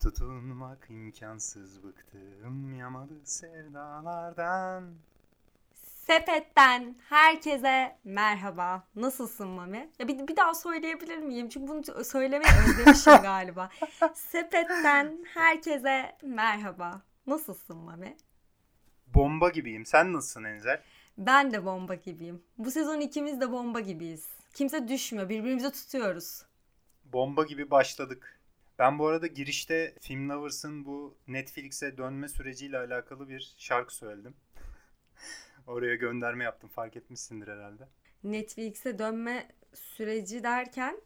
Tutunmak imkansız bıktım yamalı sevdalardan Sepet'ten herkese merhaba. Nasılsın Mami? Ya bir, bir daha söyleyebilir miyim? Çünkü bunu söylemeyi özlemişim galiba. Sepet'ten herkese merhaba. Nasılsın Mami? Bomba gibiyim. Sen nasılsın Enzel? Ben de bomba gibiyim. Bu sezon ikimiz de bomba gibiyiz. Kimse düşmüyor. Birbirimizi tutuyoruz. Bomba gibi başladık. Ben bu arada girişte Film Lovers'ın bu Netflix'e dönme süreciyle alakalı bir şarkı söyledim. Oraya gönderme yaptım. Fark etmişsindir herhalde. Netflix'e dönme süreci derken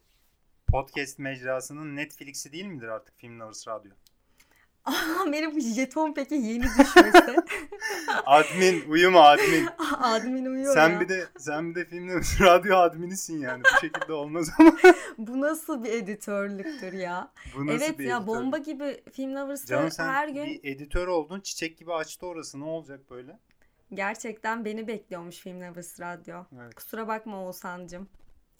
Podcast mecrasının Netflix'i değil midir artık Film Lovers Radyo? Aa, benim jeton peki yeni düşmesi. admin uyuma admin. admin uyuyor sen ya. bir de sen bir de Film Lovers Radyo adminisin yani. Bu şekilde olmaz ama. Bu nasıl bir editörlüktür ya? Bu nasıl evet bir ya editör? bomba gibi Film Lovers'ta Canım sen her gün bir editör oldun. Çiçek gibi açtı orası. Ne olacak böyle? gerçekten beni bekliyormuş Film Lovers Radyo. Evet. Kusura bakma Oğuzhan'cım.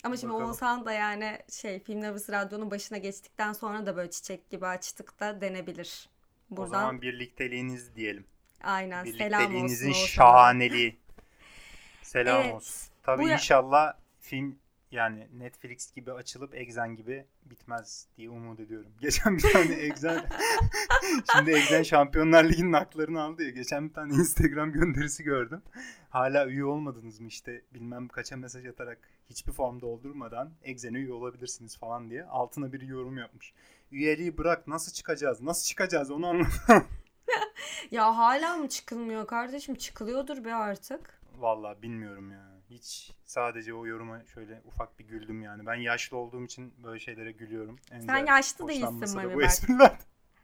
Ama şimdi Bakalım. Oğuzhan da yani şey Film Lovers Radyo'nun başına geçtikten sonra da böyle çiçek gibi açtık da denebilir. O Buradan zaman birlikteliğiniz diyelim. aynen selam olsun Birlikteliğinizin Oğuzhan'a. şahaneliği. Selam Evet. olsun. Tabii Bu inşallah film yani Netflix gibi açılıp Exen gibi bitmez diye umut ediyorum. Geçen bir tane Exen şimdi Exen Şampiyonlar Ligi'nin haklarını aldı ya. Geçen bir tane Instagram gönderisi gördüm. Hala üye olmadınız mı işte bilmem kaça mesaj atarak hiçbir form doldurmadan Exen'e üye olabilirsiniz falan diye. Altına bir yorum yapmış. Üyeliği bırak nasıl çıkacağız? Nasıl çıkacağız onu anlat. Ya hala mı çıkılmıyor kardeşim? Çıkılıyordur be artık. Vallahi bilmiyorum ya. Hiç sadece o yoruma şöyle ufak bir güldüm yani. Ben yaşlı olduğum için böyle şeylere gülüyorum. Enzel Sen yaşlı değilsin Mami bak. espriler.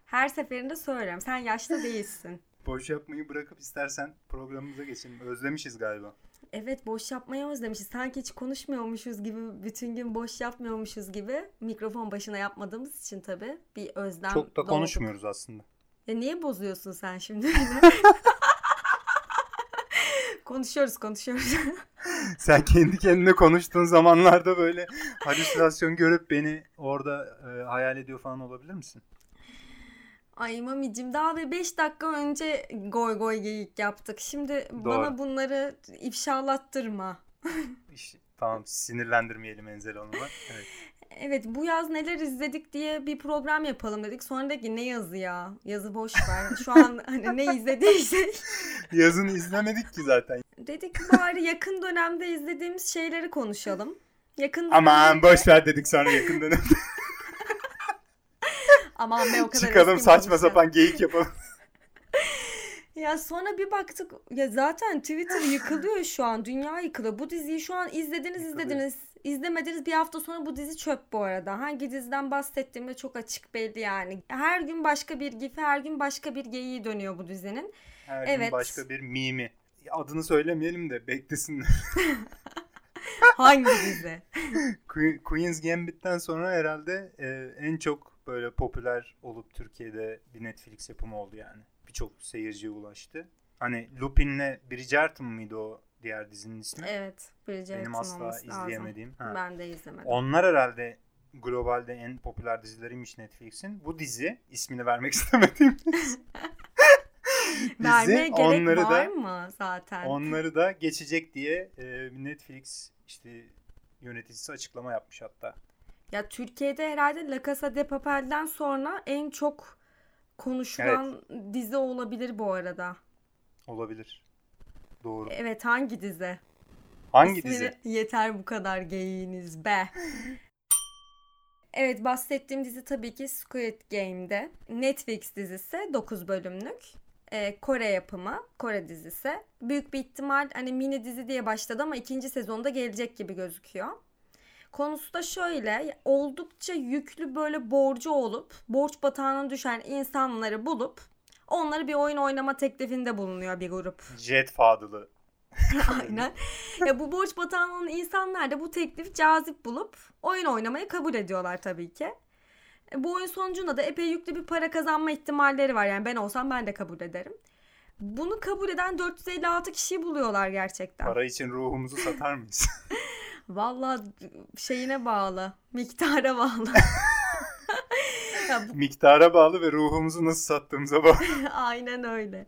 Her seferinde söylüyorum. Sen yaşlı değilsin. Boş yapmayı bırakıp istersen programımıza geçelim. Özlemişiz galiba. Evet boş yapmayı özlemişiz. Sanki hiç konuşmuyormuşuz gibi, bütün gün boş yapmıyormuşuz gibi. Mikrofon başına yapmadığımız için tabii bir özlem Çok da konuşmuyoruz aslında. Ya niye bozuyorsun sen şimdi? konuşuyoruz konuşuyoruz. Sen kendi kendine konuştuğun zamanlarda böyle halüsinasyon görüp beni orada e, hayal ediyor falan olabilir misin? Ay mamicim daha ve 5 dakika önce goy goy geyik yaptık. Şimdi Doğru. bana bunları ifşalattırma. İşte, tamam sinirlendirmeyelim Enzel Hanım'ı. Evet. Evet bu yaz neler izledik diye bir program yapalım dedik. Sonra dedik ki ne yazı ya? Yazı boş ver. Şu an hani ne izlediysek. Yazını izlemedik ki zaten. Dedik ki bari yakın dönemde izlediğimiz şeyleri konuşalım. Yakın Aman dönemde- boş ver dedik sonra yakın dönemde. Aman be o kadar Çıkalım saçma sapan geyik yapalım. Ya sonra bir baktık ya zaten Twitter yıkılıyor şu an. Dünya yıkılıyor. Bu diziyi şu an izlediniz izlediniz. İzlemediniz bir hafta sonra bu dizi çöp bu arada. Hangi diziden bahsettiğimde çok açık belli yani. Her gün başka bir gif, her gün başka bir geyiği dönüyor bu dizinin. Her Evet. gün başka bir mimi. Adını söylemeyelim de beklesinler. Hangi dizi? Que- Queen's Gambit'ten sonra herhalde e, en çok böyle popüler olup Türkiye'de bir Netflix yapımı oldu yani. Birçok seyirciye ulaştı. Hani Lupin'le Bridgerton mıydı o diğer dizinin ismi? Evet. Bridgerton Benim asla olması lazım. izleyemediğim. Ha. Ben de izlemedim. Onlar herhalde globalde en popüler dizileriymiş Netflix'in. Bu dizi ismini vermek istemediğim dizi. Vermeye gerek onları var da mı zaten? onları da geçecek diye e, Netflix işte yöneticisi açıklama yapmış hatta. Ya Türkiye'de herhalde La Casa de Papel'den sonra en çok konuşulan dizi olabilir bu arada. Olabilir. Doğru. Evet hangi dizi? Hangi İsmini- dizi? Yeter bu kadar geyiğiniz be. Evet bahsettiğim dizi tabii ki Squid Game'de. Netflix dizisi 9 bölümlük. Ee, Kore yapımı, Kore dizisi. Büyük bir ihtimal hani mini dizi diye başladı ama ikinci sezonda gelecek gibi gözüküyor. Konusu da şöyle, oldukça yüklü böyle borcu olup, borç batağına düşen insanları bulup, onları bir oyun oynama teklifinde bulunuyor bir grup. Jet Fadılı. Aynen. Ya bu borç batağında olan insanlar da bu teklifi cazip bulup oyun oynamayı kabul ediyorlar tabii ki. E, Bu oyun sonucunda da epey yüklü bir para kazanma ihtimalleri var. Yani ben olsam ben de kabul ederim. Bunu kabul eden 456 kişiyi buluyorlar gerçekten. Para için ruhumuzu satar mıyız? Vallahi şeyine bağlı, miktara bağlı. Ya bu- Miktara bağlı ve ruhumuzu nasıl sattığımıza bağlı. Aynen öyle.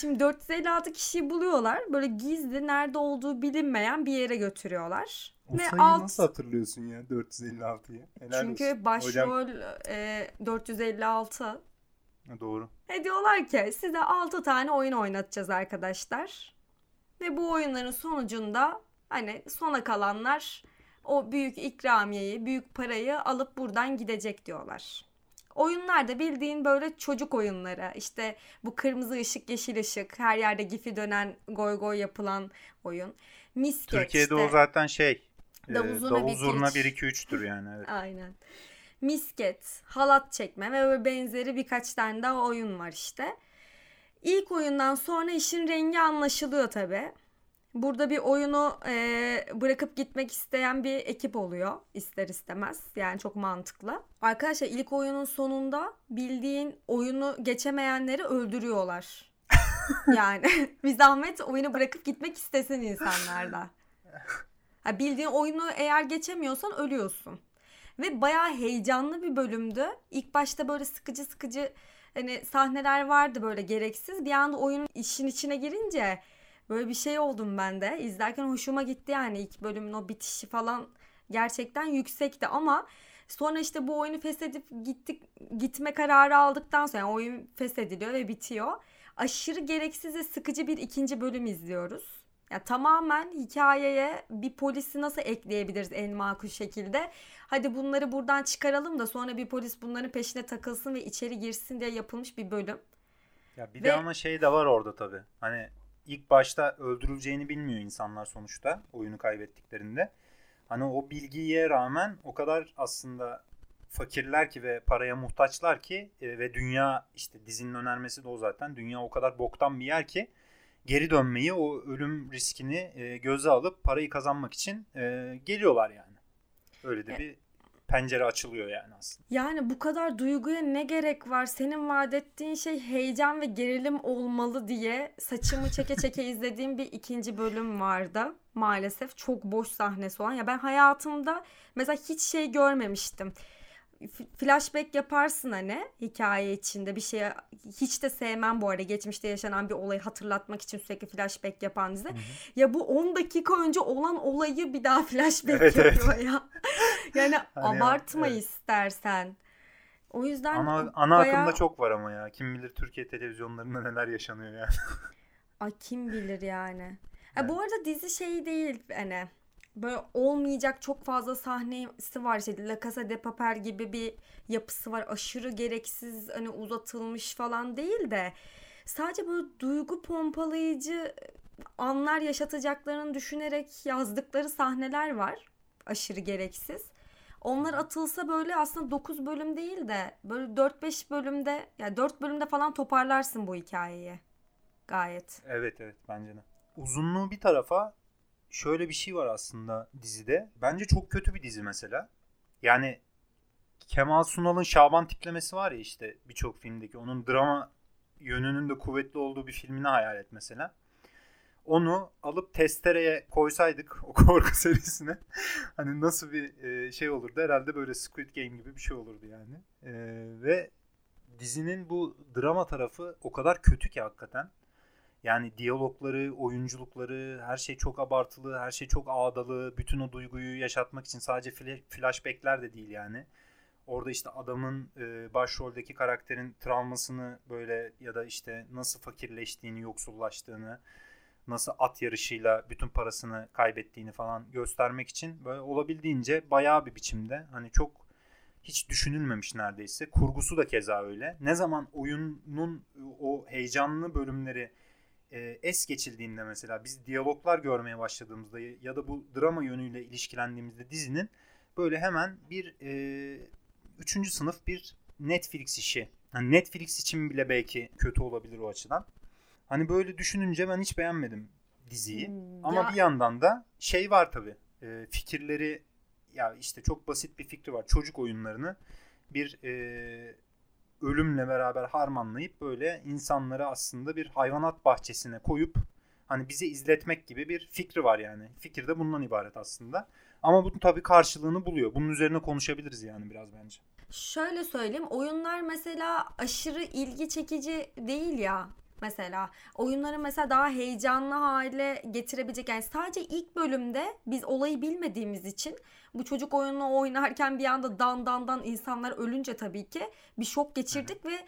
Şimdi 456 kişiyi buluyorlar. Böyle gizli nerede olduğu bilinmeyen bir yere götürüyorlar. O Ve sayıyı alt- nasıl hatırlıyorsun ya 456'yı? Helal Çünkü olsun. başrol e, 456. Ha, Doğru. E diyorlar ki size 6 tane oyun oynatacağız arkadaşlar. Ve bu oyunların sonucunda hani sona kalanlar o büyük ikramiyeyi, büyük parayı alıp buradan gidecek diyorlar. Oyunlar da bildiğin böyle çocuk oyunları. İşte bu kırmızı ışık, yeşil ışık, her yerde gifi dönen goy goy yapılan oyun. Misket Türkiye'de işte. o zaten şey. e, Davul zurna davul zurna üç. 1 2 3'tür yani evet. Aynen. Misket, halat çekme ve benzeri birkaç tane daha oyun var işte. İlk oyundan sonra işin rengi anlaşılıyor tabi. Burada bir oyunu e, bırakıp gitmek isteyen bir ekip oluyor ister istemez. Yani çok mantıklı. Arkadaşlar ilk oyunun sonunda bildiğin oyunu geçemeyenleri öldürüyorlar. yani bir zahmet oyunu bırakıp gitmek istesin insanlar da. Ha, bildiğin oyunu eğer geçemiyorsan ölüyorsun. Ve bayağı heyecanlı bir bölümdü. İlk başta böyle sıkıcı sıkıcı hani sahneler vardı böyle gereksiz. Bir anda oyunun işin içine girince böyle bir şey oldum ben de. İzlerken hoşuma gitti yani ilk bölümün o bitişi falan gerçekten yüksekti ama sonra işte bu oyunu feshedip gittik gitme kararı aldıktan sonra yani oyun feshediliyor ve bitiyor. Aşırı gereksiz ve sıkıcı bir ikinci bölüm izliyoruz. Ya tamamen hikayeye bir polisi nasıl ekleyebiliriz en makul şekilde? Hadi bunları buradan çıkaralım da sonra bir polis bunların peşine takılsın ve içeri girsin diye yapılmış bir bölüm. Ya bir Ve- de ama şey de var orada tabii. Hani ilk başta öldürüleceğini bilmiyor insanlar sonuçta oyunu kaybettiklerinde. Hani o bilgiye rağmen o kadar aslında fakirler ki ve paraya muhtaçlar ki e, ve dünya işte dizinin önermesi de o zaten. Dünya o kadar boktan bir yer ki geri dönmeyi o ölüm riskini e, göze alıp parayı kazanmak için e, geliyorlar yani. Öyle de bir pencere açılıyor yani aslında. Yani bu kadar duyguya ne gerek var? Senin vaat ettiğin şey heyecan ve gerilim olmalı diye saçımı çeke çeke izlediğim bir ikinci bölüm vardı. Maalesef çok boş sahnesi olan. Ya ben hayatımda mesela hiç şey görmemiştim. Flashback yaparsın hani hikaye içinde bir şeye hiç de sevmem bu arada geçmişte yaşanan bir olayı hatırlatmak için sürekli flashback yapan dizi. Ya bu 10 dakika önce olan olayı bir daha flashback Evet, evet. yapıyor ya. Yani Hani abartma evet. istersen. O yüzden Ana, ana bayağı- akımda çok var ama ya. Kim bilir Türkiye televizyonlarında neler yaşanıyor ya. Ay kim bilir yani. Ha, Evet. bu arada dizi şey değil hani böyle olmayacak çok fazla sahnesi var işte La Casa de Papel gibi bir yapısı var. Aşırı gereksiz hani uzatılmış falan değil de sadece böyle duygu pompalayıcı anlar yaşatacaklarını düşünerek yazdıkları sahneler var. Aşırı gereksiz. Onlar atılsa böyle aslında 9 bölüm değil de böyle 4-5 bölümde yani 4 bölümde falan toparlarsın bu hikayeyi. Gayet. Evet evet bence de. Uzunluğu bir tarafa şöyle bir şey var aslında dizide. Bence çok kötü bir dizi mesela. Yani Kemal Sunal'ın Şaban tiplemesi var ya işte birçok filmdeki. Onun drama yönünün de kuvvetli olduğu bir filmini hayal et mesela. Onu alıp testereye koysaydık o korku serisine hani nasıl bir e, şey olurdu herhalde böyle Squid Game gibi bir şey olurdu yani. E, ve dizinin bu drama tarafı o kadar kötü ki hakikaten. Yani diyalogları, oyunculukları, her şey çok abartılı, her şey çok ağdalı. Bütün o duyguyu yaşatmak için sadece fla- flashbackler de değil yani. Orada işte adamın e, başroldeki karakterin travmasını böyle ya da işte nasıl fakirleştiğini, yoksullaştığını, nasıl at yarışıyla bütün parasını kaybettiğini falan göstermek için böyle olabildiğince bayağı bir biçimde hani çok hiç düşünülmemiş neredeyse. Kurgusu da keza öyle. Ne zaman oyunun o heyecanlı bölümleri e, es geçildiğinde mesela biz diyaloglar görmeye başladığımızda ya da bu drama yönüyle ilişkilendiğimizde dizinin böyle hemen bir e, üçüncü sınıf bir Netflix işi. Yani Netflix için bile belki kötü olabilir o açıdan. Hani böyle düşününce ben hiç beğenmedim diziyi. Hmm, Ama ya- bir yandan da şey var tabii. e, fikirleri ya işte çok basit bir fikri var. Çocuk oyunlarını bir e, ölümle beraber harmanlayıp böyle insanları aslında bir hayvanat bahçesine koyup hani bize izletmek gibi bir fikri var yani. Fikir de bundan ibaret aslında. Ama bu tabii karşılığını buluyor. Bunun üzerine konuşabiliriz yani biraz bence. Şöyle söyleyeyim oyunlar mesela aşırı ilgi çekici değil ya mesela. Oyunları mesela daha heyecanlı hale getirebilecek yani sadece ilk bölümde biz olayı bilmediğimiz için bu çocuk oyunu oynarken bir anda dan dan dan insanlar ölünce tabii ki bir şok geçirdik ve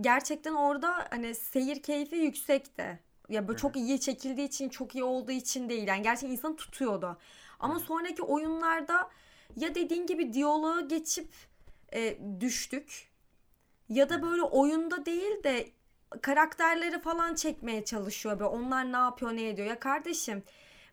gerçekten orada hani seyir keyfi yüksekti. Ya böyle çok iyi çekildiği için, çok iyi olduğu için değil. Yani gerçekten insanı tutuyordu. Ama sonraki oyunlarda ya dediğin gibi diyaloğa geçip e, düştük ya da böyle oyunda değil de karakterleri falan çekmeye çalışıyor böyle onlar ne yapıyor ne ediyor ya kardeşim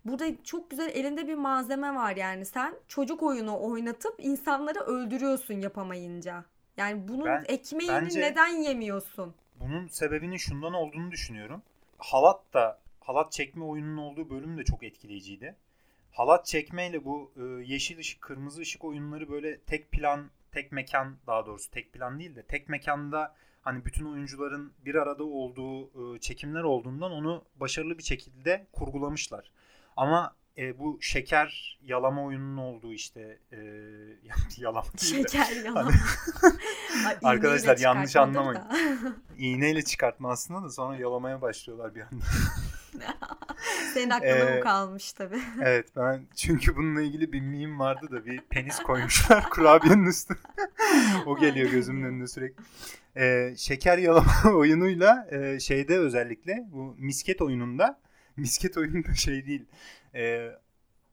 burada çok güzel elinde bir malzeme var yani sen çocuk oyunu oynatıp insanları öldürüyorsun yapamayınca yani bunun Ben- ekmeğini bence- neden yemiyorsun Bunun sebebinin şundan olduğunu düşünüyorum. Halat da halat çekme oyununun olduğu bölüm de çok etkileyiciydi. Halat çekmeyle bu e, yeşil ışık, kırmızı ışık oyunları böyle tek plan, tek mekan daha doğrusu tek plan değil de tek mekanda hani bütün oyuncuların bir arada olduğu e, çekimler olduğundan onu başarılı bir şekilde kurgulamışlar. Ama e, bu şeker yalama oyununun olduğu işte e, yalama şeker yalan Ay, Arkadaşlar, yanlış anlamayın. iğneyle çıkartma aslında da sonra yalamaya başlıyorlar bir anda. Senin aklına Ee, bu kalmış tabii Evet ben çünkü bununla ilgili bir meme vardı da bir penis koymuşlar kurabiyenin üstüne. o geliyor gözümün önünde sürekli. Ee, şeker yalama oyunuyla e, şeyde özellikle bu misket oyununda misket oyununda şey değil e,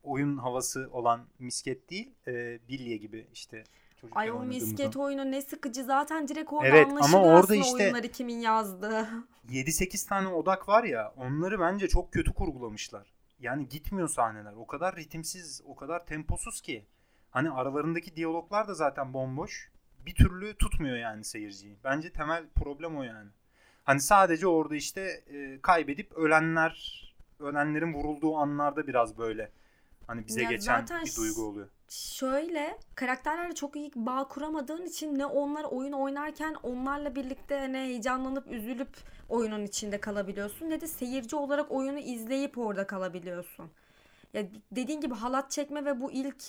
oyun havası olan misket değil e, bilye gibi işte çocukken Ay o misket oyunu ne sıkıcı zaten direkt orada Evet, ama anlaşılıyor orada aslında işte- oyunları kimin yazdığı. 7-8 tane odak var ya onları bence çok kötü kurgulamışlar. Yani gitmiyor sahneler. O kadar ritimsiz, o kadar temposuz ki. Hani aralarındaki diyaloglar da zaten bomboş. Bir türlü tutmuyor yani seyirciyi. Bence temel problem o yani. Hani sadece orada işte e, kaybedip ölenler, ölenlerin vurulduğu anlarda biraz böyle. Hani bize Ya geçen bir duygu oluyor. Şöyle karakterlerle çok iyi bağ kuramadığın için ne onlar oyun oynarken onlarla birlikte hani heyecanlanıp üzülüp oyunun içinde kalabiliyorsun ne de seyirci olarak oyunu izleyip orada kalabiliyorsun. Ya dediğin gibi halat çekme ve bu ilk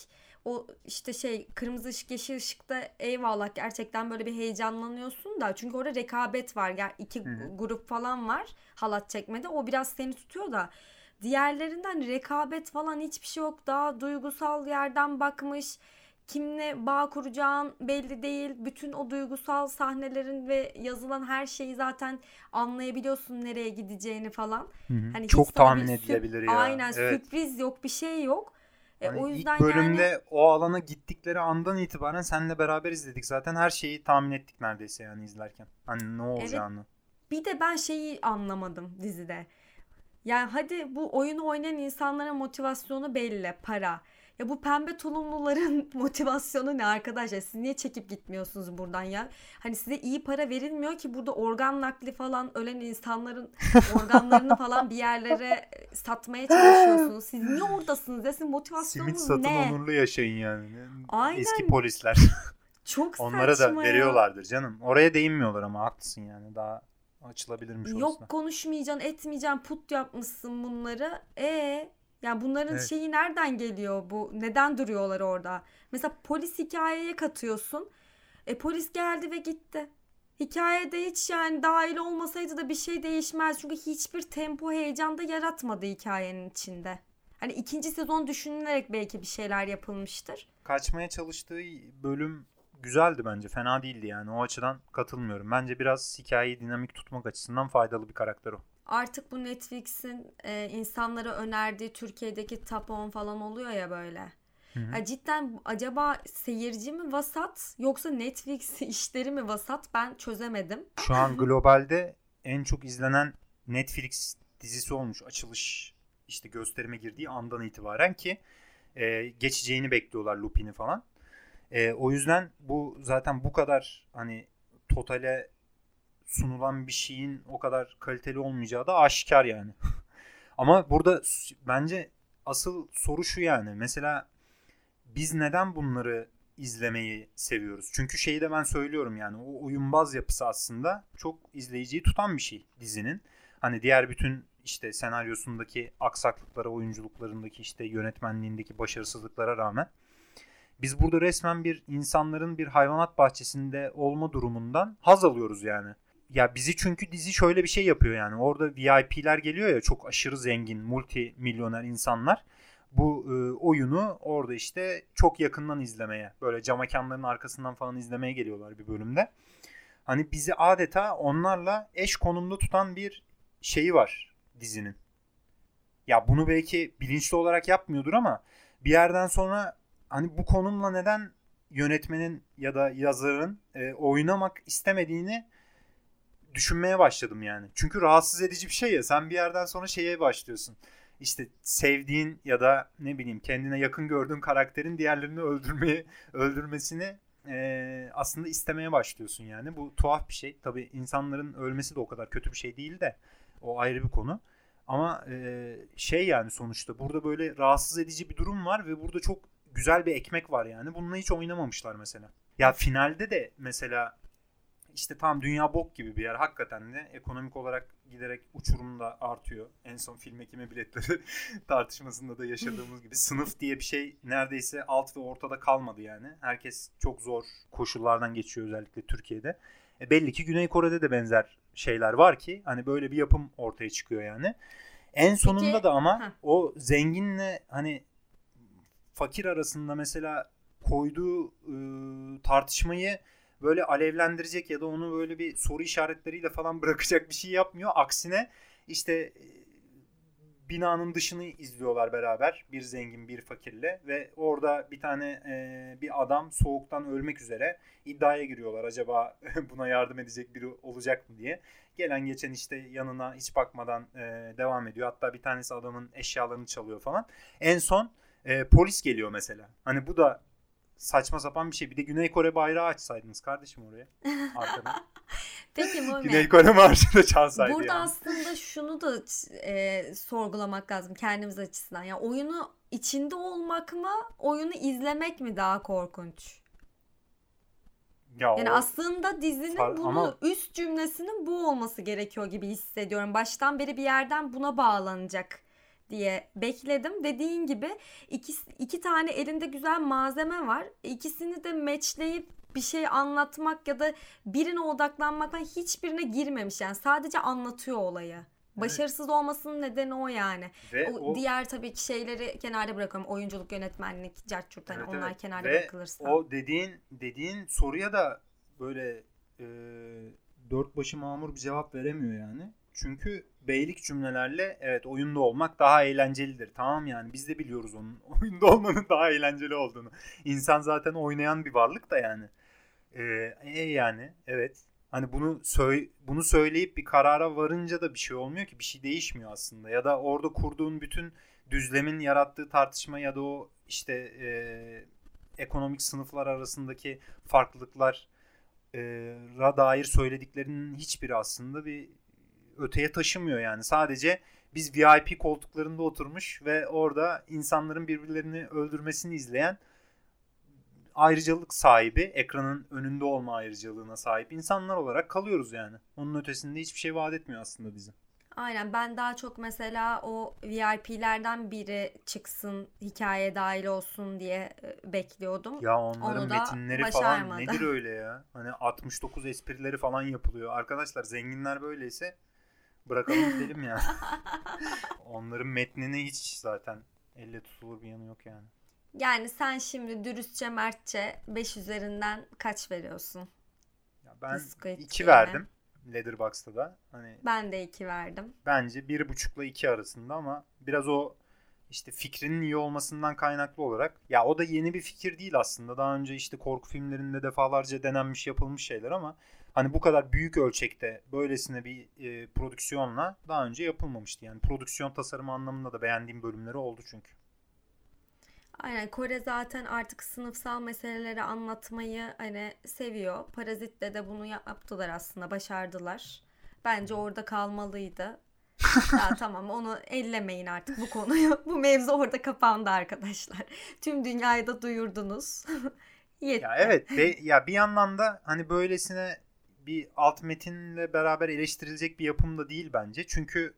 o işte şey kırmızı ışık yeşil ışıkta eyvallah gerçekten böyle bir heyecanlanıyorsun da çünkü orada rekabet var. Yani iki Hı hı. grup falan var halat çekmede. O biraz seni tutuyor da diğerlerinden rekabet falan hiçbir şey yok. Daha duygusal yerden bakmış. Kimle bağ kuracağın belli değil. Bütün o duygusal sahnelerin ve yazılan her şeyi zaten anlayabiliyorsun nereye gideceğini falan. Hani hiç Çok sana tahmin edilebilir ya. Aynen Evet. sürpriz yok bir şey yok. E, Hani o ilk yüzden bölümde yani o alana gittikleri andan itibaren seninle beraber izledik. Zaten her şeyi tahmin ettik neredeyse yani izlerken. Hani ne olacağını. bir de ben şeyi anlamadım dizide. Yani hadi bu oyunu oynayan insanların motivasyonu belli, para. Ya bu pembe tulumluların motivasyonu ne arkadaşlar? Siz niye çekip gitmiyorsunuz buradan ya? Hani size iyi para verilmiyor ki burada organ nakli falan ölen insanların organlarını falan bir yerlere satmaya çalışıyorsunuz. Siz niye oradasınız ya? Sizin Simit motivasyonunuz satın ne? onurlu yaşayın yani. Aynen. Eski polisler. Çok Onlara saçma da ya. veriyorlardır canım. Oraya değinmiyorlar ama haklısın yani. Daha açılabilirmiş. Yok konuşmayacaksın, etmeyeceksin, put yapmışsın bunları. E yani bunların Evet. şeyi nereden geliyor bu? Neden duruyorlar orada? Mesela polis hikayeye katıyorsun. E polis geldi ve gitti. Hikayede hiç yani dahil olmasaydı da bir şey değişmez. Çünkü hiçbir tempo heyecan da yaratmadı hikayenin içinde. Hani ikinci sezon düşünülerek belki bir şeyler yapılmıştır. Kaçmaya çalıştığı bölüm güzeldi bence. Fena değildi yani. O açıdan katılmıyorum. Bence biraz hikayeyi dinamik tutmak açısından faydalı bir karakter o. Artık bu Netflix'in e, insanlara önerdiği Türkiye'deki top 10 falan oluyor ya böyle. Hı hı. Ya cidden acaba seyirci mi vasat yoksa Netflix işleri mi vasat ben çözemedim. Şu an globalde en çok izlenen Netflix dizisi olmuş. Açılış işte gösterime girdiği andan itibaren ki e, geçeceğini bekliyorlar Lupin'i falan. E, o yüzden bu zaten bu kadar hani totale sunulan bir şeyin o kadar kaliteli olmayacağı da aşikar yani. Ama burada bence asıl soru şu yani. Mesela biz neden bunları izlemeyi seviyoruz? Çünkü şeyi de ben söylüyorum yani o oyunbaz yapısı aslında çok izleyiciyi tutan bir şey dizinin. Hani diğer bütün işte senaryosundaki aksaklıklara, oyunculuklarındaki işte yönetmenliğindeki başarısızlıklara rağmen Biz burada resmen bir insanların bir hayvanat bahçesinde olma durumundan haz alıyoruz yani. Ya bizi çünkü dizi şöyle bir şey yapıyor yani. Orada VIP'ler geliyor ya çok aşırı zengin, multi milyoner insanlar. Bu e, oyunu orada işte çok yakından izlemeye, böyle cam mekanların arkasından falan izlemeye geliyorlar bir bölümde. Hani bizi adeta onlarla eş konumda tutan bir şeyi var dizinin. Ya bunu belki bilinçli olarak yapmıyordur ama bir yerden sonra hani bu konumla neden yönetmenin ya da yazarın e, oynamak istemediğini düşünmeye başladım yani. Çünkü rahatsız edici bir şey ya. Sen bir yerden sonra şeye başlıyorsun. İşte sevdiğin ya da ne bileyim kendine yakın gördüğün karakterin diğerlerini öldürmeyi öldürmesini e, aslında istemeye başlıyorsun yani. Bu tuhaf bir şey. Tabii insanların ölmesi de o kadar kötü bir şey değil de o ayrı bir konu. Ama e, şey yani sonuçta burada böyle rahatsız edici bir durum var ve burada çok güzel bir ekmek var yani. Bununla hiç oynamamışlar mesela. Ya finalde de mesela işte tam dünya bok gibi bir yer. Hakikaten de ekonomik olarak giderek uçurumda artıyor. En son film ekimi biletleri tartışmasında da yaşadığımız gibi. Sınıf diye bir şey neredeyse alt ve ortada kalmadı yani. Herkes çok zor koşullardan geçiyor özellikle Türkiye'de. E belli ki Güney Kore'de de benzer şeyler var ki hani böyle bir yapım ortaya çıkıyor yani. En sonunda Peki, da ama heh. o zenginle hani fakir arasında mesela koyduğu e, tartışmayı böyle alevlendirecek ya da onu böyle bir soru işaretleriyle falan bırakacak bir şey yapmıyor. Aksine işte binanın dışını izliyorlar beraber bir zengin bir fakirle ve orada bir tane e, bir adam soğuktan ölmek üzere iddiaya giriyorlar acaba buna yardım edecek biri olacak mı diye. Gelen geçen işte yanına hiç bakmadan e, devam ediyor. Hatta bir tanesi adamın eşyalarını çalıyor falan. En son e, polis geliyor mesela. Hani bu da saçma sapan bir şey. Bir de Güney Kore bayrağı açsaydınız kardeşim oraya. Arkada. Peki Mami. Güney Kore marşı da çalsaydı Burada yani. aslında şunu da e, sorgulamak lazım kendimiz açısından. Yani oyunu içinde olmak mı, oyunu izlemek mi daha korkunç? Ya yani o... aslında dizinin Far... bunu ama... üst cümlesinin bu olması gerekiyor gibi hissediyorum. Baştan beri bir yerden buna bağlanacak diye bekledim. Dediğin gibi iki, iki tane elinde güzel malzeme var. İkisini de matchleyip bir şey anlatmak ya da birine odaklanmaktan hiçbirine girmemiş yani sadece anlatıyor olayı. Başarısız evet. olmasının nedeni o yani. Ve o, o diğer tabii ki şeyleri kenarda bırakıyorum. Oyunculuk, yönetmenlik, cartçurt hani evet, onlar evet. kenarda Ve bırakılırsa. o dediğin dediğin soruya da böyle e, dört başı mamur bir cevap veremiyor yani. Çünkü beylik cümlelerle evet oyunda olmak daha eğlencelidir. Tamam yani biz de biliyoruz onun oyunda olmanın daha eğlenceli olduğunu. İnsan zaten oynayan bir varlık da yani. Ee, e yani evet. Hani bunu söy bunu söyleyip bir karara varınca da bir şey olmuyor ki. Bir şey değişmiyor aslında. Ya da orada kurduğun bütün düzlemin yarattığı tartışma ya da o işte e, ekonomik sınıflar arasındaki farklılıklar e, ra dair söylediklerinin hiçbiri aslında bir öteye taşımıyor yani. Sadece biz VIP koltuklarında oturmuş ve orada insanların birbirlerini öldürmesini izleyen ayrıcalık sahibi, ekranın önünde olma ayrıcalığına sahip insanlar olarak kalıyoruz yani. Onun ötesinde hiçbir şey vaat etmiyor aslında bize. Aynen ben daha çok mesela o VIP'lerden biri çıksın hikaye dahil olsun diye e, bekliyordum. Ya onların Onu metinleri falan nedir öyle ya? Hani 69 esprileri falan yapılıyor. Arkadaşlar zenginler böyleyse bırakalım gidelim ya. Onların metnini hiç zaten elle tutulur bir yanı yok yani. Yani sen şimdi dürüstçe mertçe 5 üzerinden kaç veriyorsun? Ya ben 2 verdim. Letterboxd'da da. Hani ben de 2 verdim. Bence 1.5 ile 2 arasında ama biraz o işte fikrinin iyi olmasından kaynaklı olarak ya o da yeni bir fikir değil aslında. Daha önce işte korku filmlerinde defalarca denenmiş yapılmış şeyler ama hani bu kadar büyük ölçekte böylesine bir e, prodüksiyonla daha önce yapılmamıştı. Yani prodüksiyon tasarımı anlamında da beğendiğim bölümleri oldu çünkü. Aynen Kore zaten artık sınıfsal meseleleri anlatmayı hani seviyor. Parazit'te de bunu yaptılar aslında, başardılar. Bence orada kalmalıydı. ya tamam onu ellemeyin artık bu konuyu. Bu mevzu orada kapandı arkadaşlar. Tüm dünyayı da duyurdunuz. Yetti. Ya evet ve ya bir yandan da hani böylesine bir alt metinle beraber eleştirilecek bir yapım da değil bence. Çünkü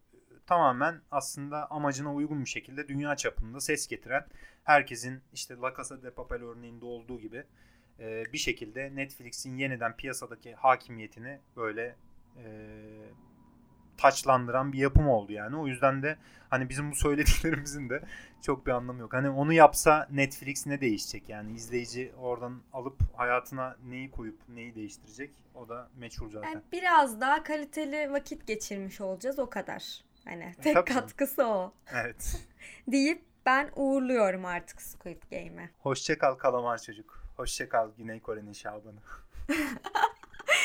tamamen aslında amacına uygun bir şekilde dünya çapında ses getiren herkesin işte La Casa de Papel örneğinde olduğu gibi e, bir şekilde Netflix'in yeniden piyasadaki hakimiyetini böyle e, taçlandıran bir yapım oldu yani. O yüzden de hani bizim bu söylediklerimizin de çok bir anlamı yok. Hani onu yapsa Netflix ne değişecek yani izleyici oradan alıp hayatına neyi koyup neyi değiştirecek o da meçhul zaten. Yani biraz daha kaliteli vakit geçirmiş olacağız o kadar. Hani tek Tabii. katkısı o. Evet. deyip ben uğurluyorum artık Squid Game'e. Hoşçakal kalamar çocuk. Hoşçakal Güney Kore'nin Şaban'ı.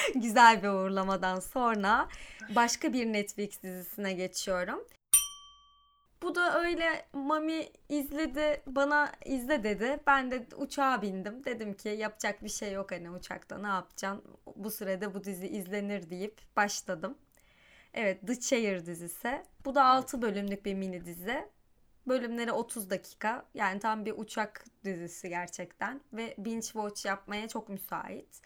Güzel bir uğurlamadan sonra başka bir Netflix dizisine geçiyorum. Bu da öyle Mami izledi bana izle dedi. Ben de uçağa bindim. Dedim ki yapacak bir şey yok hani uçakta ne yapacaksın. Bu sürede bu dizi izlenir deyip başladım. Evet The Chair dizisi. Bu da 6 bölümlük bir mini dizi. Bölümleri 30 dakika. Yani tam bir uçak dizisi gerçekten. Ve binge watch yapmaya çok müsait.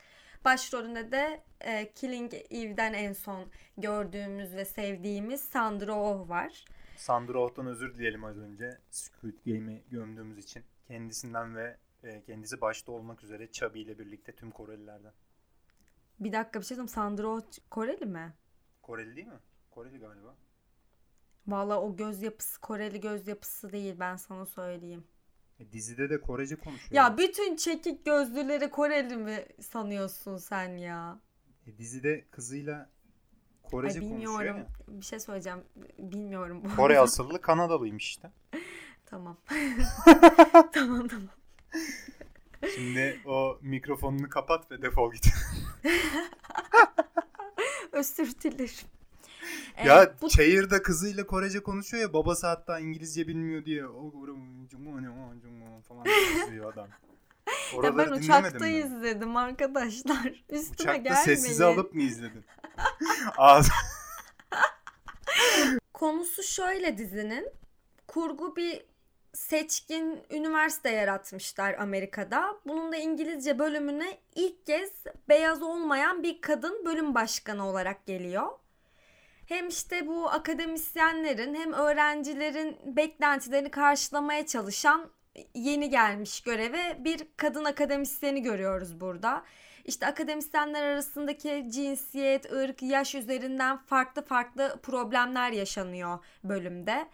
Başrolünde de e, Killing Eve'den en son gördüğümüz ve sevdiğimiz Sandra Oh var. Sandra Oh'tan özür dileyelim az önce Squid Game'i gömdüğümüz için. Kendisinden ve e, kendisi başta olmak üzere Chubby ile birlikte tüm Korelilerden. Bir dakika bir şey söyleyeyim. Sandra Oh Koreli mi? Koreli değil mi? Koreli galiba. Valla o göz yapısı Koreli göz yapısı değil ben sana söyleyeyim. E, dizide de Korece konuşuyor. Ya bütün çekik gözlüleri Koreli mi sanıyorsun sen ya? E, dizide kızıyla Korece Ay, bilmiyorum. konuşuyor ya. Bir şey söyleyeceğim. Bilmiyorum. Bu Kore asıllı Kanadalıymış işte. tamam. tamam tamam. Şimdi o mikrofonunu kapat ve defol git. Özür dilerim. Ya evet, bu... Çayır'da kızıyla Korece konuşuyor ya babası hatta İngilizce bilmiyor diye o falan diyor adam. ya ben uçakta mi? izledim arkadaşlar. Üstüme Uçakta gelmeyin. sessize alıp mı izledin? Ağzı... Konusu şöyle dizinin. Kurgu bir seçkin üniversite yaratmışlar Amerika'da. Bunun da İngilizce bölümüne ilk kez beyaz olmayan bir kadın bölüm başkanı olarak geliyor hem işte bu akademisyenlerin hem öğrencilerin beklentilerini karşılamaya çalışan yeni gelmiş göreve bir kadın akademisyeni görüyoruz burada. İşte akademisyenler arasındaki cinsiyet, ırk, yaş üzerinden farklı farklı problemler yaşanıyor bölümde.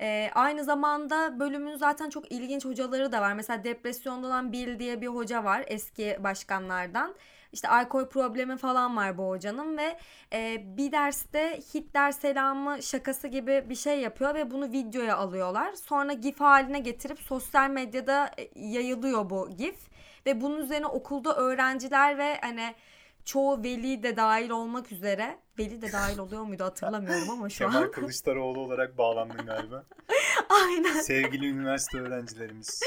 Ee, aynı zamanda bölümün zaten çok ilginç hocaları da var. Mesela depresyonda olan Bill diye bir hoca var eski başkanlardan. İşte alkol problemi falan var bu hocanın ve e, bir derste Hitler selamı şakası gibi bir şey yapıyor ve bunu videoya alıyorlar. Sonra GIF haline getirip sosyal medyada e, yayılıyor bu GIF ve bunun üzerine okulda öğrenciler ve hani çoğu veli de dahil olmak üzere veli de dahil oluyor muydu hatırlamıyorum ama şu Kemal an. Kemal Kılıçdaroğlu olarak bağlandın galiba. Aynen. Sevgili üniversite öğrencilerimiz.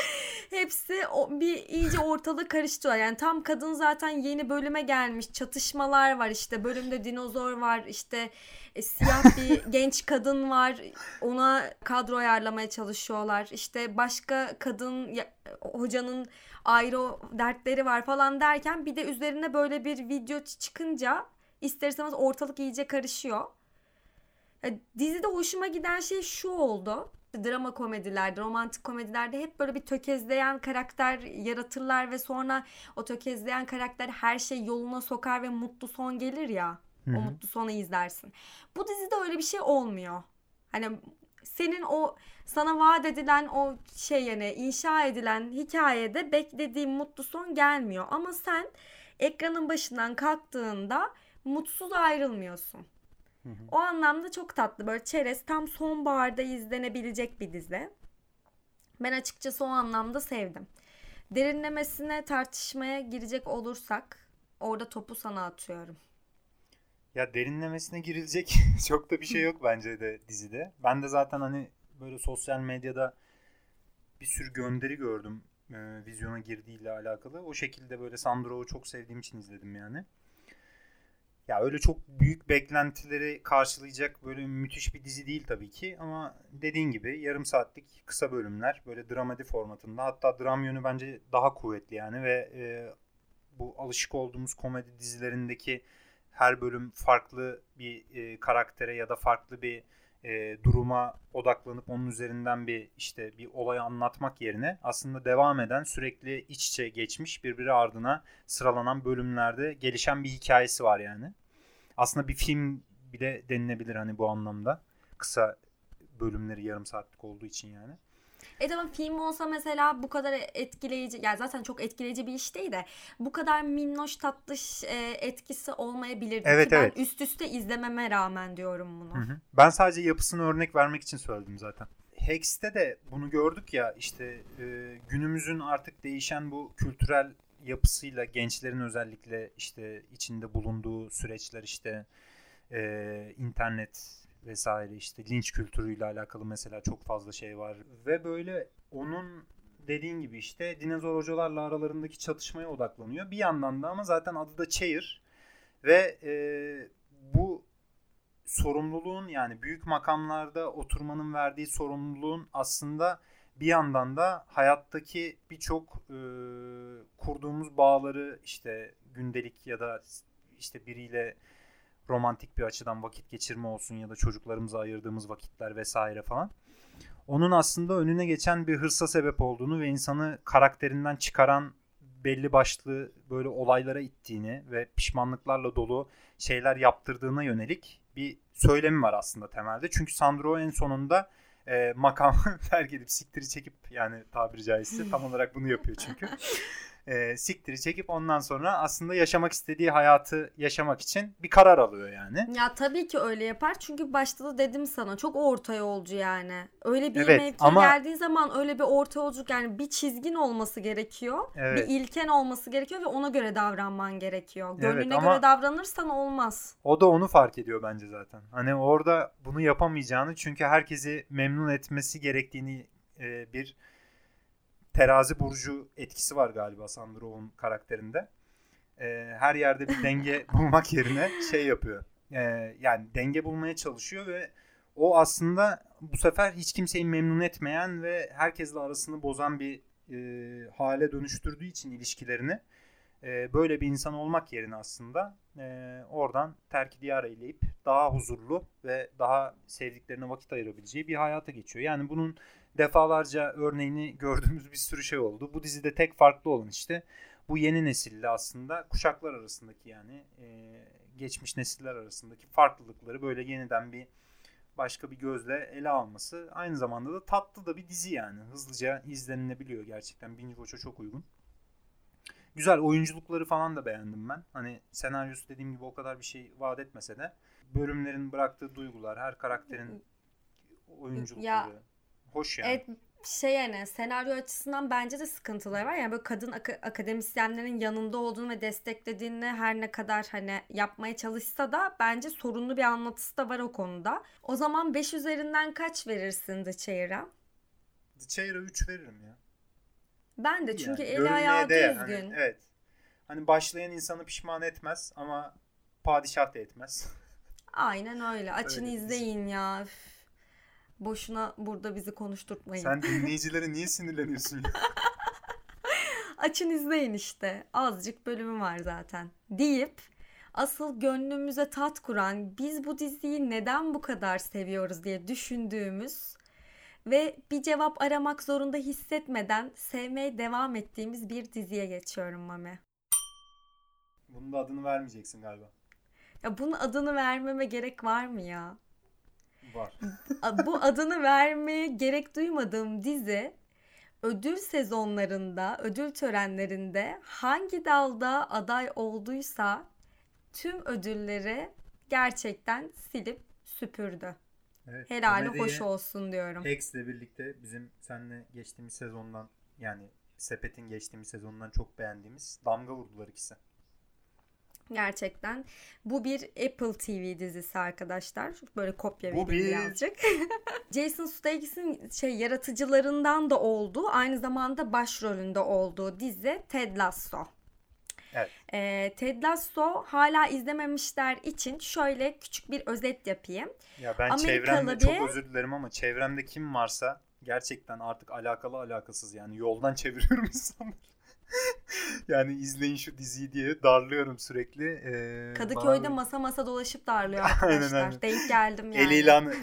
Hepsi o, bir iyice ortalığı karıştırıyor. Yani tam kadın zaten yeni bölüme gelmiş. Çatışmalar var işte. Bölümde dinozor var. işte e, siyah bir genç kadın var. Ona kadro ayarlamaya çalışıyorlar. İşte başka kadın ya, hocanın ayrı dertleri var falan derken bir de üzerine böyle bir video çıkınca ister istemez ortalık iyice karışıyor. Ya, dizide hoşuma giden şey şu oldu. Drama komedilerde, romantik komedilerde hep böyle bir tökezleyen karakter yaratırlar ve sonra o tökezleyen karakter her şey yoluna sokar ve mutlu son gelir ya. Hı-hı. O mutlu sonu izlersin. Bu dizide öyle bir şey olmuyor. Hani senin o sana vaat edilen o şey yani inşa edilen hikayede beklediğin mutlu son gelmiyor. Ama sen ekranın başından kalktığında mutsuz ayrılmıyorsun. Hı hı. O anlamda çok tatlı. Böyle çerez tam sonbaharda izlenebilecek bir dizi. Ben açıkçası o anlamda sevdim. Derinlemesine tartışmaya girecek olursak orada topu sana atıyorum. Ya derinlemesine girilecek çok da bir şey yok bence de dizide. Ben de zaten hani böyle sosyal medyada bir sürü gönderi gördüm e, vizyona girdiğiyle alakalı. O şekilde böyle Sandro'yu çok sevdiğim için izledim yani. Ya öyle çok büyük beklentileri karşılayacak böyle müthiş bir dizi değil tabii ki ama dediğin gibi yarım saatlik kısa bölümler böyle dramadi formatında. Hatta dram yönü bence daha kuvvetli yani ve e, bu alışık olduğumuz komedi dizilerindeki her bölüm farklı bir e, karaktere ya da farklı bir e, duruma odaklanıp onun üzerinden bir işte bir olayı anlatmak yerine aslında devam eden sürekli iç içe geçmiş birbiri ardına sıralanan bölümlerde gelişen bir hikayesi var yani. Aslında bir film bile denilebilir hani bu anlamda. Kısa bölümleri yarım saatlik olduğu için yani. E tamam film olsa mesela bu kadar etkileyici yani zaten çok etkileyici bir iş değil de bu kadar minnoş tatlış e, etkisi olmayabilirdi Evet, ki ben evet. üst üste izlememe rağmen diyorum bunu. Hı hı. Ben sadece yapısını örnek vermek için söyledim zaten. Hex'te de bunu gördük ya işte e, günümüzün artık değişen bu kültürel yapısıyla gençlerin özellikle işte içinde bulunduğu süreçler işte e, internet vesaire işte linç kültürüyle alakalı mesela çok fazla şey var ve böyle onun dediğin gibi işte dinozor hocalarla aralarındaki çatışmaya odaklanıyor. Bir yandan da ama zaten adı da Chair ve e, bu sorumluluğun yani büyük makamlarda oturmanın verdiği sorumluluğun aslında bir yandan da hayattaki birçok e, kurduğumuz bağları işte gündelik ya da işte biriyle romantik bir açıdan vakit geçirme olsun ya da çocuklarımıza ayırdığımız vakitler vesaire falan. Onun aslında önüne geçen bir hırsa sebep olduğunu ve insanı karakterinden çıkaran belli başlı böyle olaylara ittiğini ve pişmanlıklarla dolu şeyler yaptırdığına yönelik bir söylemi var aslında temelde. Çünkü Sandro en sonunda e, makamı terk edip siktiri çekip yani tabiri caizse tam olarak bunu yapıyor çünkü. E, siktiri çekip ondan sonra aslında yaşamak istediği hayatı yaşamak için bir karar alıyor yani. Ya tabii ki öyle yapar çünkü başta da dedim sana çok orta yolcu yani. Öyle bir Evet, mevkiye ama- geldiğin zaman öyle bir orta yolculuk yani bir çizgin olması gerekiyor. Evet. Bir ilken olması gerekiyor ve ona göre davranman gerekiyor. Evet, Gönlüne ama- göre davranırsan olmaz. O da onu fark ediyor bence zaten. Hani orada bunu yapamayacağını çünkü herkesi memnun etmesi gerektiğini e, bir terazi burcu etkisi var galiba Sandro'nun karakterinde. E, her yerde bir denge bulmak yerine şey yapıyor. E, yani denge bulmaya çalışıyor ve o aslında bu sefer hiç kimseyi memnun etmeyen ve herkesle arasını bozan bir e, hale dönüştürdüğü için ilişkilerini e, böyle bir insan olmak yerine aslında e, oradan terk diyar eyleyip daha huzurlu ve daha sevdiklerine vakit ayırabileceği bir hayata geçiyor. Yani bunun defalarca örneğini gördüğümüz bir sürü şey oldu. Bu dizide tek farklı olan işte bu yeni nesille aslında kuşaklar arasındaki yani e, geçmiş nesiller arasındaki farklılıkları böyle yeniden bir başka bir gözle ele alması. Aynı zamanda da tatlı da bir dizi yani. Hızlıca izlenilebiliyor gerçekten. Binge Watch'a çok uygun. Güzel oyunculukları falan da beğendim ben. Hani senaryosu dediğim gibi o kadar bir şey vaat etmese de bölümlerin bıraktığı duygular, her karakterin oyunculukları Ya, hoş yani. Evet şey yani senaryo açısından bence de sıkıntıları var. Yani böyle kadın aka- akademisyenlerin yanında olduğunu ve desteklediğini her ne kadar hani yapmaya çalışsa da bence sorunlu bir anlatısı da var o konuda. O zaman 5 üzerinden kaç verirsin The Chair'a? The Chair'a 3 veririm ya. Ben de çünkü Yani eli ayağı değer. düzgün. Hani, evet. Hani başlayan insanı pişman etmez ama padişah da etmez. Aynen öyle. Açın Öyle izleyin ya. Üf. Boşuna burada bizi konuşturtmayın. Sen dinleyicilere niye sinirleniyorsun ya? Açın izleyin işte. Azıcık bölümü var zaten. Deyip asıl gönlümüze tat kuran biz bu diziyi neden bu kadar seviyoruz diye düşündüğümüz ve bir cevap aramak zorunda hissetmeden sevmeye devam ettiğimiz bir diziye geçiyorum Mame. Bunun da adını vermeyeceksin galiba. Ya bunun adını vermeme gerek var mı ya? Var. Bu adını vermeye gerek duymadığım dizi ödül sezonlarında, ödül törenlerinde hangi dalda aday olduysa tüm ödülleri gerçekten silip süpürdü. Evet. Helali hoş olsun diyorum. X'le birlikte bizim seninle geçtiğimiz sezondan yani Sepet'in geçtiğimiz sezondan çok beğendiğimiz damga vurdular ikisi. Gerçekten. Bu bir Apple TV dizisi arkadaşlar. Böyle kopya vereyim bir- birazcık. Jason Sudeikis'in şey yaratıcılarından da olduğu, aynı zamanda başrolünde olduğu dizi Ted Lasso. Evet. Ee, Ted Lasso hala izlememişler için şöyle küçük bir özet yapayım. Ya ben Amerikalı çevremde bir- çok özür dilerim ama çevremde kim varsa gerçekten artık alakalı alakasız yani yoldan çeviriyorum insanları. yani izleyin şu diziyi diye darlıyorum sürekli. Ee, Kadıköy'de bana- masa masa dolaşıp darlıyor Aynen, arkadaşlar. aynen. Denk geldim yani. El ilanı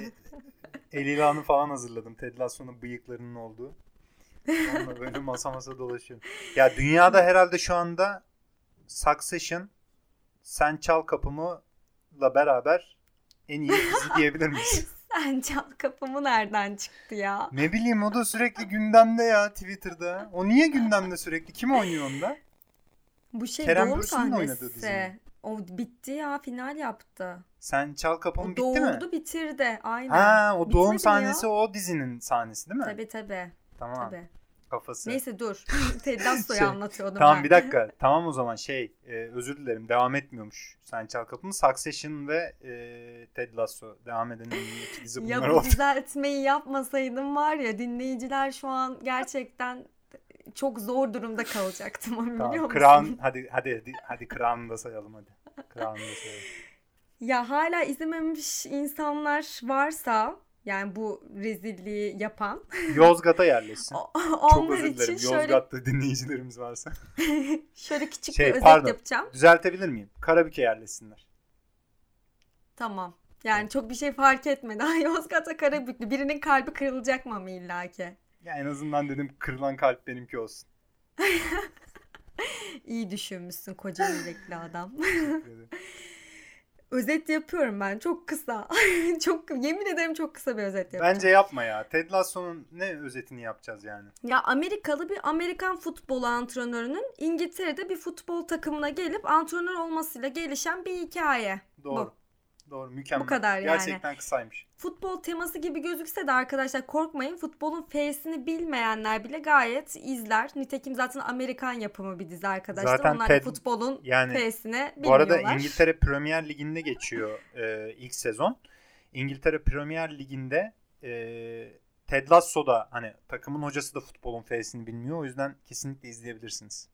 el ilanı falan hazırladım. Ted Lasso'nun bıyıklarının olduğu. Onunla böyle masa masa dolaşıyorum. Ya dünyada herhalde şu anda Succession Sen Çal Kapımı'la beraber en iyi dizi diyebilir miyiz? Sen çal kapımı nereden çıktı ya? Ne bileyim o da sürekli gündemde ya Twitter'da. O niye gündemde sürekli? Kim oynuyor onda? Bu şey Kerem doğum Bürsin'in oynadığı dizi sahnesi. O bitti ya final yaptı. Sen Çal O Kapımı bitti doğurdu mi? bitirdi aynen. Ha o doğum Bitmedi mi sahnesi ya? o dizinin sahnesi değil mi? Tabii tabii. Tamam. tabii. Kafası. Neyse dur. Ted Lasso'yu Şey, anlatıyordum Tamam ben. bir dakika. Tamam o zaman şey e, özür dilerim devam etmiyormuş. Sen Çal Kapımı. Succession ve e, Ted Lasso devam eden iki dizi bunlar Ya bu oldu. düzeltmeyi yapmasaydım var ya dinleyiciler şu an gerçekten çok zor durumda kalacaktım onu biliyor Tamam, musun? Crown hadi hadi hadi, hadi Crown'u da sayalım hadi. Crown'u da sayalım. Ya hala izlememiş insanlar varsa yani bu rezilliği yapan Yozgat'a yerleşsin. o- Çok özür dilerim. şöyle Yozgat'ta dinleyicilerimiz varsa. şöyle küçük Şey, bir özet pardon. yapacağım. Düzeltebilir miyim? Karabük'e yerleşsinler. Tamam. Yani çok bir şey fark etmedi. Yozgat'a Karabüklü. Birinin kalbi kırılacak mı ama illaki? Ya en azından dedim kırılan kalp benimki olsun. İyi düşünmüşsün koca yürekli adam. Teşekkür ederim. Özet yapıyorum ben. Çok kısa. çok yemin ederim çok kısa bir özet yapacağım. Bence yapma ya. Ted Lasso'nun ne özetini yapacağız yani? Ya Amerikalı bir Amerikan futbol antrenörünün İngiltere'de bir futbol takımına gelip antrenör olmasıyla gelişen bir hikaye. Doğru. Doğru. Mükemmel. Bu kadar yani. Gerçekten kısaymış. Futbol teması gibi gözükse de arkadaşlar korkmayın. Futbolun F'sini bilmeyenler bile gayet izler. Nitekim zaten Amerikan yapımı bir dizi arkadaşlar. Zaten Onlar da Ted- futbolun Yani F'sini Bu arada bilmiyorlar. İngiltere Premier Ligi'nde geçiyor e, ilk sezon. İngiltere Premier Ligi'nde e, Ted Lasso da hani takımın hocası da futbolun F'sini bilmiyor. O yüzden kesinlikle izleyebilirsiniz.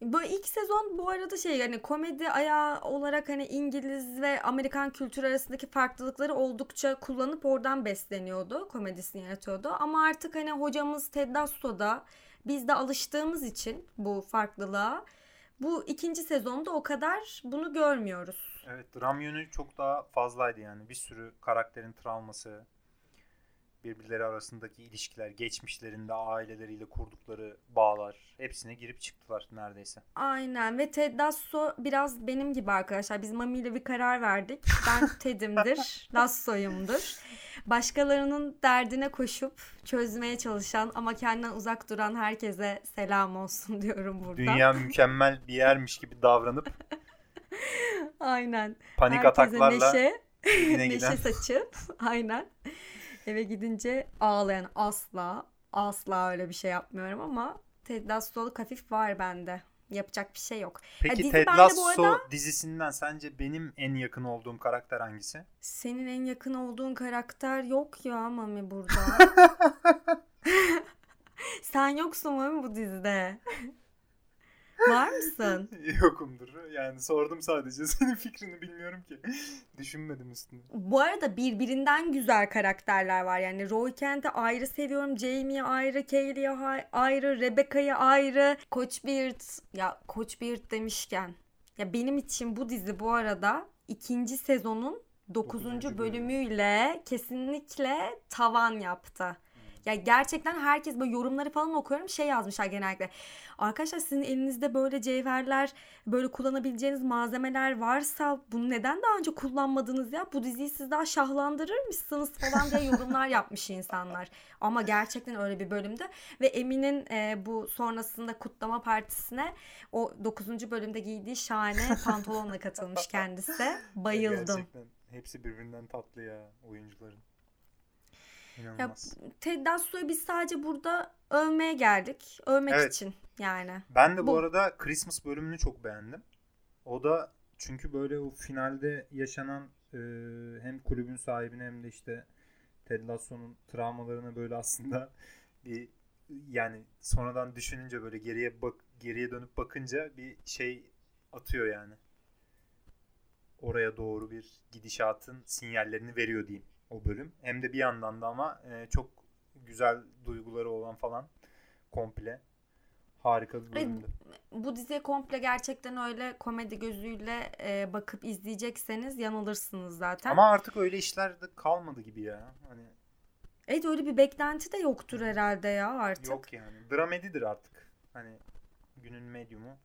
Bu ilk sezon bu arada şey hani komedi ayağı olarak hani İngiliz ve Amerikan kültürü arasındaki farklılıkları oldukça kullanıp oradan besleniyordu. Komedisini yaratıyordu. Ama artık hani hocamız Ted Lasso da biz de alıştığımız için bu farklılığa bu ikinci sezonda o kadar bunu görmüyoruz. Evet dram yönü çok daha fazlaydı yani. Bir sürü karakterin travması, birbirleri arasındaki ilişkiler, geçmişlerinde aileleriyle kurdukları bağlar hepsine girip çıktılar neredeyse. Aynen ve Ted Lasso biraz benim gibi arkadaşlar. Biz Mami ile bir karar verdik. Ben Ted'imdir, Lasso'yumdur. Başkalarının derdine koşup çözmeye çalışan ama kendinden uzak duran herkese selam olsun diyorum buradan. Dünya mükemmel bir yermiş gibi davranıp Aynen. panik Herkese ataklarla neşe, neşe saçıp aynen. Eve gidince ağlayan asla asla öyle bir şey yapmıyorum ama Ted Lasso'luk hafif var bende. Yapacak bir şey yok. Peki dizi Ted Lasso arada- dizisinden sence benim en yakın olduğum karakter hangisi? Senin en yakın olduğun karakter yok ya Mami burada. Sen yoksun Mami bu dizide. Var mısın? Yokumdur. Yani sordum sadece. Senin fikrini bilmiyorum ki. Düşünmedim üstüne. Bu arada birbirinden güzel karakterler var. Yani Roy Kent'i ayrı seviyorum. Jamie'yi ayrı, Kaylee'yi ayrı, Rebecca'yı ayrı. Coach Beard, ya Coach Beard demişken. Ya benim için bu dizi bu arada ikinci sezonun 9. Dokuzuncu bölümü. bölümüyle kesinlikle tavan yaptı. Ya gerçekten herkes böyle yorumları falan okuyorum şey yazmışlar genellikle. Arkadaşlar sizin elinizde böyle cevherler, böyle kullanabileceğiniz malzemeler varsa bunu neden daha önce kullanmadınız ya? Bu diziyi siz daha şahlandırırmışsınız falan diye yorumlar yapmış insanlar. Ama gerçekten öyle bir bölümde ve Emin'in e, bu sonrasında kutlama partisine o 9. bölümde giydiği şahane pantolonla katılmış kendisi. Bayıldım. Gerçekten hepsi birbirinden tatlı ya oyuncuların. İnanılmaz. Ted Lasso'yu biz sadece burada övmeye geldik. Övmek Evet. için yani. Ben de bu, Bu- arada Christmas bölümünü çok beğendim. O da çünkü böyle o finalde yaşanan e, hem kulübün sahibine hem de işte Ted Lasso'nun travmalarına böyle aslında bir yani sonradan düşününce böyle geriye bak geriye dönüp bakınca bir şey atıyor yani. Oraya doğru bir gidişatın sinyallerini veriyor diyeyim o bölüm. Hem de bir yandan da ama e, çok güzel duyguları olan falan komple Harika bir bölümdü. Bu diziye komple gerçekten öyle komedi gözüyle e, bakıp izleyecekseniz yanılırsınız zaten. Ama artık öyle işler de kalmadı gibi ya. Hani Evet öyle bir beklenti de yoktur herhalde ya artık. yok yani. Dramedidir artık. Hani günün medyumu.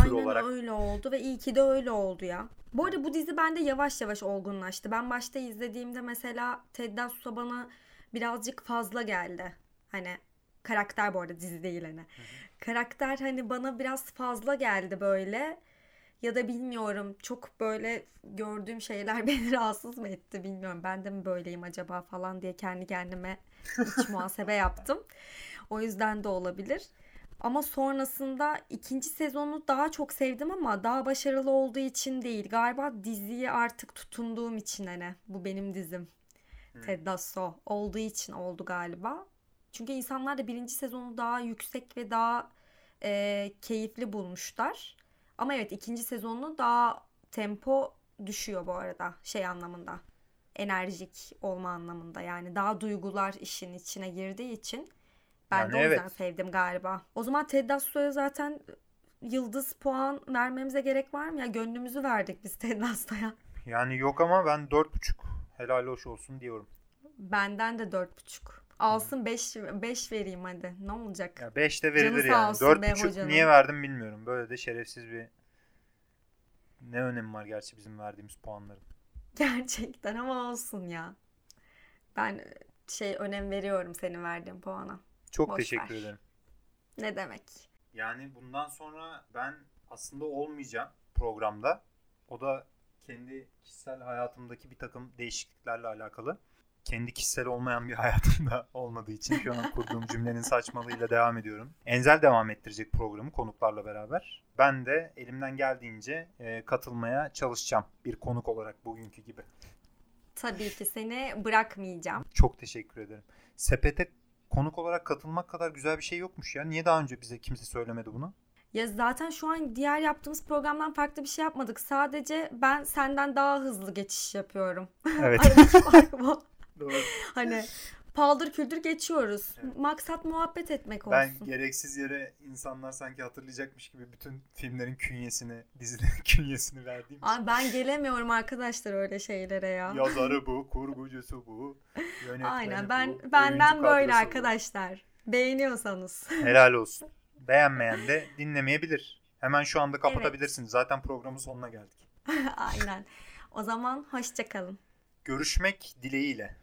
Aynen olarak. öyle oldu ve iyi ki de öyle oldu ya. Bu arada bu dizi bende yavaş yavaş olgunlaştı. Ben başta izlediğimde mesela Ted Lasso bana birazcık fazla geldi. Hani karakter bu arada dizi değil hani. Karakter hani bana biraz fazla geldi böyle. Ya da bilmiyorum çok böyle gördüğüm şeyler beni rahatsız mı etti bilmiyorum. Ben de mi böyleyim acaba falan diye kendi kendime iç muhasebe yaptım. O yüzden de olabilir. Ama sonrasında ikinci sezonu daha çok sevdim ama daha başarılı olduğu için değil. Galiba diziye artık tutunduğum için hani bu benim dizim. Ted Lasso olduğu için oldu galiba. Çünkü insanlar da birinci sezonu daha yüksek ve daha e, keyifli bulmuşlar. Ama evet ikinci sezonu daha tempo düşüyor bu arada şey anlamında. Enerjik olma anlamında yani daha duygular işin içine girdiği için ben Yani de o yüzden evet. sevdim galiba. O zaman Ted Lasso'ya zaten yıldız puan vermemize gerek var mı ya? Gönlümüzü verdik biz Ted Lasso'ya. Yani yok ama ben 4.5 helal hoş olsun diyorum. Benden de dört buçuk. Alsın 5 5 vereyim hadi. Ne olacak? Ya 5 de Canı verilir sağ yani. olsun be 4.5 hocanın. niye verdim bilmiyorum. Böyle de şerefsiz bir ne önemi var gerçi bizim verdiğimiz puanların. Gerçekten ama olsun ya. Ben şey önem veriyorum senin verdiğin puana. Çok Boş teşekkür ver. ederim. Ne demek? Yani bundan sonra ben aslında olmayacağım programda. O da kendi kişisel hayatımdaki bir takım değişikliklerle alakalı. Kendi kişisel olmayan bir hayatımda olmadığı için şu an kurduğum cümlenin saçmalığıyla devam ediyorum. Enzel devam ettirecek programı konuklarla beraber. Ben de elimden geldiğince e, katılmaya çalışacağım bir konuk olarak bugünkü gibi. Tabii ki seni bırakmayacağım. Çok teşekkür ederim. Sepete konuk olarak katılmak kadar güzel bir şey yokmuş ya. Niye daha önce bize kimse söylemedi bunu? Ya zaten şu an diğer yaptığımız programdan farklı bir şey yapmadık. Sadece ben senden daha hızlı geçiş yapıyorum. Evet. Bu. Doğru. Hani paldır küldür geçiyoruz. Evet. Maksat muhabbet etmek olsun. Ben gereksiz yere insanlar sanki hatırlayacakmış gibi bütün filmlerin künyesini, dizilerin künyesini verdiğim. Ay ben gelemiyorum arkadaşlar öyle şeylere ya. Yazarı bu, kurgucusu bu, yönetmeni Aynen bu, ben oyuncu benden böyle kadrosu bu. arkadaşlar. Beğeniyorsanız. Helal olsun. Beğenmeyen de dinlemeyebilir. Hemen şu anda kapatabilirsiniz. Zaten programın sonuna geldik. Aynen. O zaman hoşça kalın. Görüşmek dileğiyle.